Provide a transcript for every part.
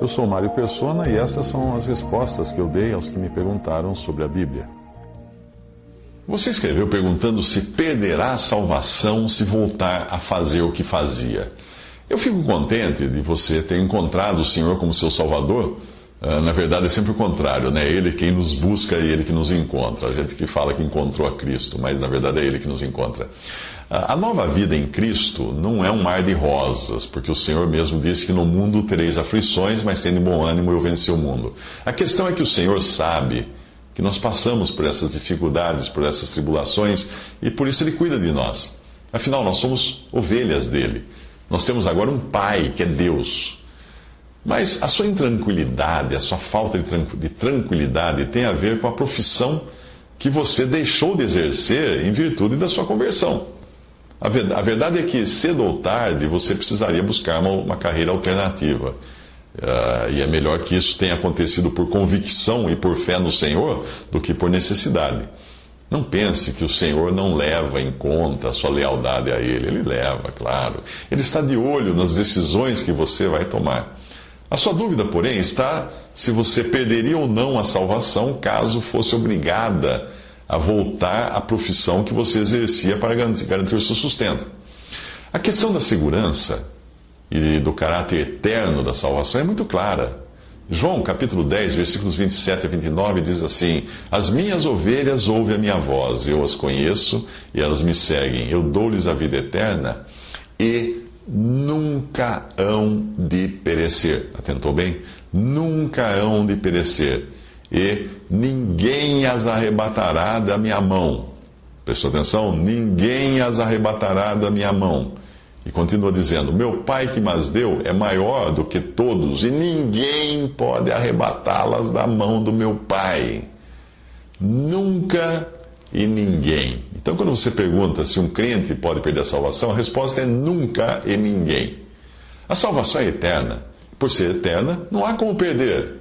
Eu sou Mário Persona e essas são as respostas que eu dei aos que me perguntaram sobre a Bíblia. Você escreveu perguntando se perderá a salvação se voltar a fazer o que fazia. Eu fico contente de você ter encontrado o Senhor como seu Salvador. Uh, na verdade, é sempre o contrário, né? Ele quem nos busca e ele que nos encontra. A gente que fala que encontrou a Cristo, mas na verdade é ele que nos encontra. A nova vida em Cristo não é um mar de rosas, porque o Senhor mesmo disse que no mundo tereis aflições, mas tendo bom ânimo eu venci o mundo. A questão é que o Senhor sabe que nós passamos por essas dificuldades, por essas tribulações, e por isso ele cuida de nós. Afinal, nós somos ovelhas dele. Nós temos agora um Pai, que é Deus. Mas a sua intranquilidade, a sua falta de tranquilidade tem a ver com a profissão que você deixou de exercer em virtude da sua conversão. A verdade é que, cedo ou tarde, você precisaria buscar uma, uma carreira alternativa. Uh, e é melhor que isso tenha acontecido por convicção e por fé no Senhor do que por necessidade. Não pense que o Senhor não leva em conta a sua lealdade a Ele. Ele leva, claro. Ele está de olho nas decisões que você vai tomar. A sua dúvida, porém, está se você perderia ou não a salvação caso fosse obrigada a voltar à profissão que você exercia para garantir o seu sustento. A questão da segurança e do caráter eterno da salvação é muito clara. João capítulo 10, versículos 27 a 29 diz assim: As minhas ovelhas ouvem a minha voz, eu as conheço e elas me seguem. Eu dou-lhes a vida eterna e nunca hão de perecer. Atentou bem? Nunca hão de perecer. E ninguém as arrebatará da minha mão. Prestou atenção? Ninguém as arrebatará da minha mão. E continua dizendo: Meu Pai que mas deu é maior do que todos, e ninguém pode arrebatá-las da mão do meu Pai. Nunca e ninguém. Então, quando você pergunta se um crente pode perder a salvação, a resposta é nunca e ninguém. A salvação é eterna. Por ser eterna, não há como perder.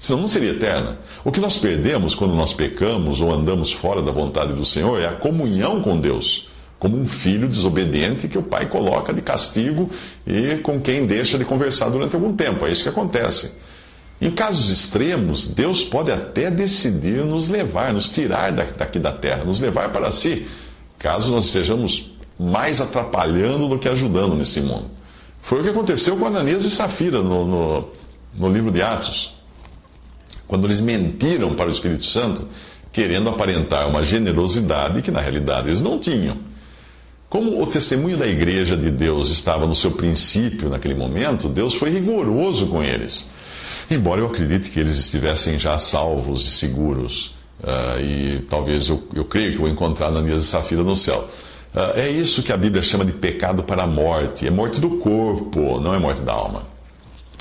Senão não seria eterna. O que nós perdemos quando nós pecamos ou andamos fora da vontade do Senhor é a comunhão com Deus como um filho desobediente que o pai coloca de castigo e com quem deixa de conversar durante algum tempo. É isso que acontece. Em casos extremos, Deus pode até decidir nos levar, nos tirar daqui da terra, nos levar para si, caso nós estejamos mais atrapalhando do que ajudando nesse mundo. Foi o que aconteceu com Ananias e Safira no, no, no livro de Atos. Quando eles mentiram para o Espírito Santo, querendo aparentar uma generosidade que na realidade eles não tinham. Como o testemunho da igreja de Deus estava no seu princípio naquele momento, Deus foi rigoroso com eles. Embora eu acredite que eles estivessem já salvos e seguros, uh, e talvez eu, eu creio que vou encontrar Ananias e Safira no céu. Uh, é isso que a Bíblia chama de pecado para a morte. É morte do corpo, não é morte da alma.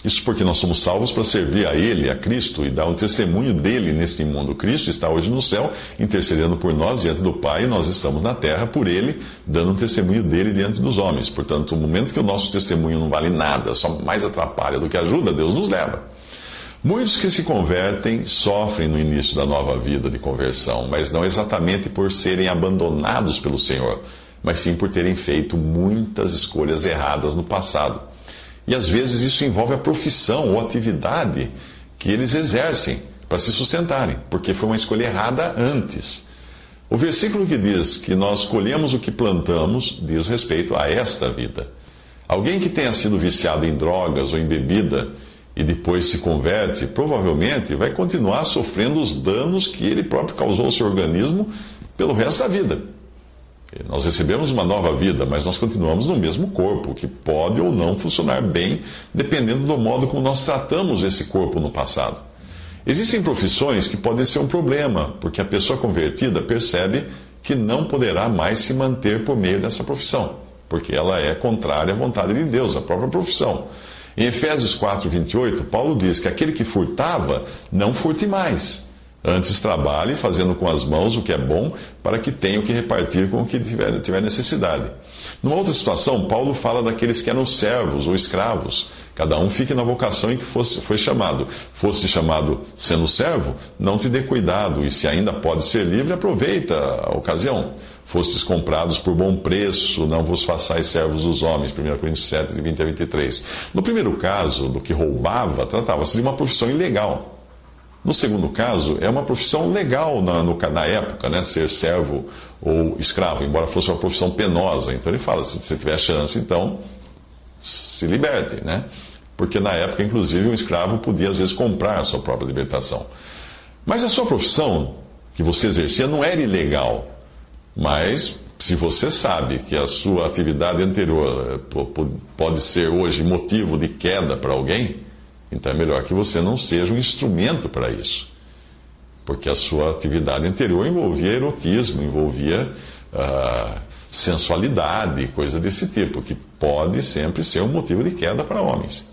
Isso porque nós somos salvos para servir a Ele, a Cristo, e dar um testemunho dele neste mundo. Cristo está hoje no céu, intercedendo por nós diante do Pai, e nós estamos na terra por Ele, dando um testemunho dele diante dos homens. Portanto, no momento que o nosso testemunho não vale nada, só mais atrapalha do que ajuda, Deus nos leva. Muitos que se convertem sofrem no início da nova vida de conversão, mas não exatamente por serem abandonados pelo Senhor, mas sim por terem feito muitas escolhas erradas no passado. E às vezes isso envolve a profissão ou atividade que eles exercem para se sustentarem, porque foi uma escolha errada antes. O versículo que diz que nós colhemos o que plantamos diz respeito a esta vida. Alguém que tenha sido viciado em drogas ou em bebida e depois se converte, provavelmente vai continuar sofrendo os danos que ele próprio causou ao seu organismo pelo resto da vida. Nós recebemos uma nova vida, mas nós continuamos no mesmo corpo, que pode ou não funcionar bem, dependendo do modo como nós tratamos esse corpo no passado. Existem profissões que podem ser um problema, porque a pessoa convertida percebe que não poderá mais se manter por meio dessa profissão. porque ela é contrária à vontade de Deus, a própria profissão. Em Efésios 4, 28, Paulo diz que aquele que furtava, não furte mais. Antes trabalhe fazendo com as mãos o que é bom, para que tenha o que repartir com o que tiver, tiver necessidade. Numa outra situação, Paulo fala daqueles que eram servos ou escravos. Cada um fique na vocação em que fosse, foi chamado. Fosse chamado sendo servo, não te dê cuidado, e se ainda pode ser livre, aproveita a ocasião. Fostes comprados por bom preço, não vos façais servos dos homens. 1 Coríntios 7, de 20 a 23. No primeiro caso, do que roubava, tratava-se de uma profissão ilegal. No segundo caso, é uma profissão legal na, no, na época, né? Ser servo ou escravo, embora fosse uma profissão penosa. Então ele fala, se você tiver chance, então se liberte, né? Porque na época, inclusive, um escravo podia às vezes comprar a sua própria libertação. Mas a sua profissão que você exercia não era ilegal. Mas se você sabe que a sua atividade anterior eh, pode ser hoje motivo de queda para alguém, então é melhor que você não seja um instrumento para isso. Porque a sua atividade anterior envolvia erotismo, envolvia uh, sensualidade, coisa desse tipo, que pode sempre ser um motivo de queda para homens.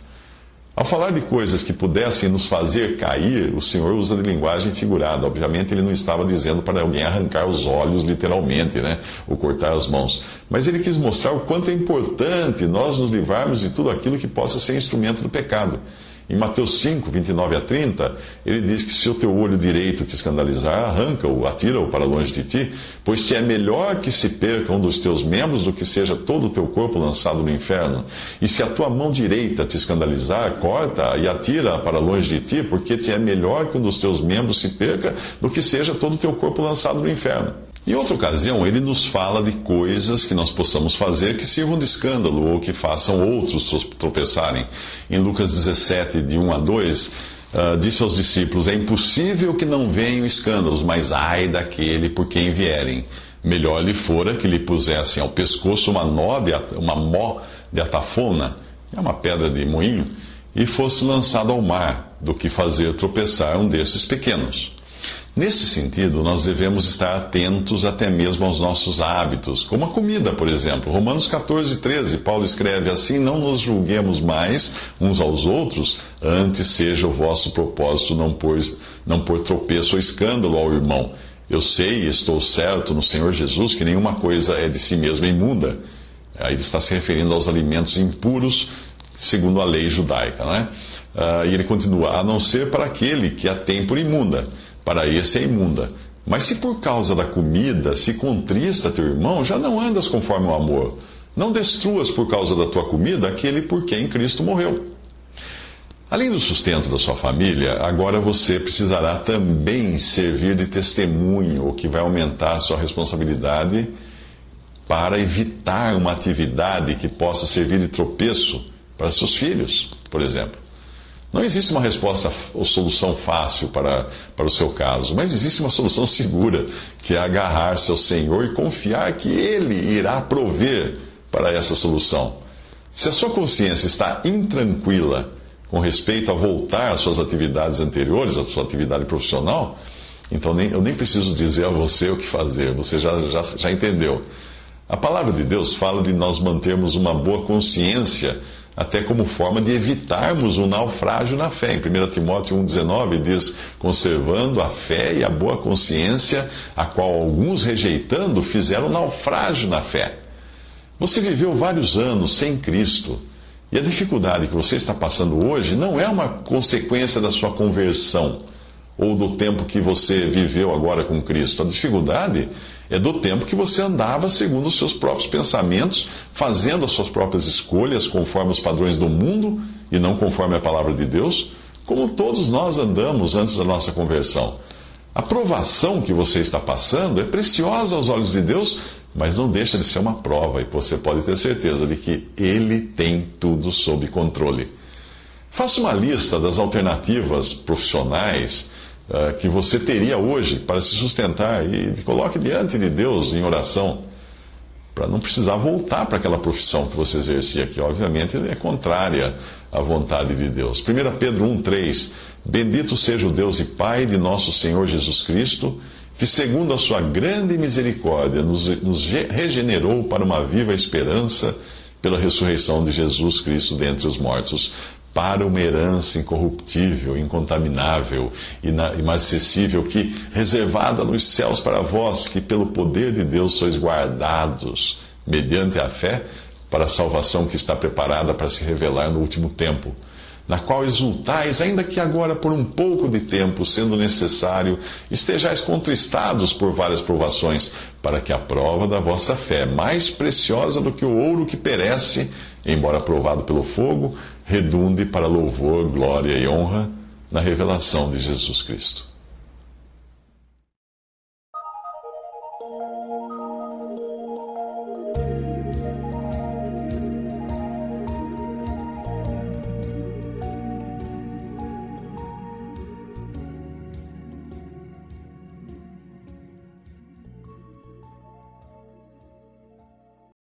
Ao falar de coisas que pudessem nos fazer cair, o Senhor usa de linguagem figurada. Obviamente, ele não estava dizendo para alguém arrancar os olhos, literalmente, né? Ou cortar as mãos. Mas ele quis mostrar o quanto é importante nós nos livrarmos de tudo aquilo que possa ser instrumento do pecado. Em Mateus 5, 29 a 30, ele diz que se o teu olho direito te escandalizar, arranca-o, atira-o para longe de ti, pois te é melhor que se perca um dos teus membros do que seja todo o teu corpo lançado no inferno. E se a tua mão direita te escandalizar, corta e atira para longe de ti, porque te é melhor que um dos teus membros se perca do que seja todo o teu corpo lançado no inferno. Em outra ocasião, ele nos fala de coisas que nós possamos fazer que sirvam de escândalo ou que façam outros tropeçarem. Em Lucas 17, de 1 a 2, uh, ah, disse aos discípulos: É impossível que não venham escândalos, mas ai daquele por quem vierem. Melhor lhe fora que lhe pusessem ao pescoço uma, nó de, uma mó de atafona, é uma pedra de moinho, e fosse lançado ao mar, do que fazer tropeçar um desses pequenos. Nesse sentido, nós devemos estar atentos até mesmo aos nossos hábitos, como a comida, por exemplo. Romanos 14, 13, Paulo escreve assim: Não nos julguemos mais uns aos outros, antes seja o vosso propósito não pôr, não pôr tropeço ou escândalo ao irmão. Eu sei e estou certo no Senhor Jesus que nenhuma coisa é de si mesma imunda. Aí ele está se referindo aos alimentos impuros, segundo a lei judaica, é? Uh, e ele continua: a não ser para aquele que a tem por imunda para esse é imunda. Mas se por causa da comida se contrista teu irmão, já não andas conforme o amor. Não destruas por causa da tua comida aquele por quem Cristo morreu. Além do sustento da sua família, agora você precisará também servir de testemunho, o que vai aumentar a sua responsabilidade para evitar uma atividade que possa servir de tropeço para seus filhos, por exemplo. Não existe uma resposta ou solução fácil para, para o seu caso, mas existe uma solução segura, que é agarrar-se ao Senhor e confiar que Ele irá prover para essa solução. Se a sua consciência está intranquila com respeito a voltar às suas atividades anteriores, à sua atividade profissional, então nem, eu nem preciso dizer a você o que fazer, você já, já, já entendeu. A palavra de Deus fala de nós mantermos uma boa consciência até como forma de evitarmos o naufrágio na fé. Em 1 Timóteo 1,19 diz: conservando a fé e a boa consciência, a qual alguns rejeitando fizeram naufrágio na fé. Você viveu vários anos sem Cristo. E a dificuldade que você está passando hoje não é uma consequência da sua conversão ou do tempo que você viveu agora com Cristo. A dificuldade é do tempo que você andava segundo os seus próprios pensamentos, fazendo as suas próprias escolhas conforme os padrões do mundo e não conforme a palavra de Deus, como todos nós andamos antes da nossa conversão. A provação que você está passando é preciosa aos olhos de Deus, mas não deixa de ser uma prova, e você pode ter certeza de que Ele tem tudo sob controle. Faça uma lista das alternativas profissionais que você teria hoje para se sustentar e coloque diante de Deus em oração, para não precisar voltar para aquela profissão que você exercia, que obviamente é contrária à vontade de Deus. 1 Pedro 1,3: Bendito seja o Deus e Pai de nosso Senhor Jesus Cristo que, segundo a sua grande misericórdia, nos, nos regenerou para uma viva esperança pela ressurreição de Jesus Cristo dentre os mortos, para uma herança incorruptível, incontaminável, inacessível, que reservada nos céus para vós, que pelo poder de Deus sois guardados, mediante a fé, para a salvação que está preparada para se revelar no último tempo na qual exultais, ainda que agora por um pouco de tempo, sendo necessário, estejais contristados por várias provações, para que a prova da vossa fé, mais preciosa do que o ouro que perece, embora provado pelo fogo, redunde para louvor, glória e honra na revelação de Jesus Cristo.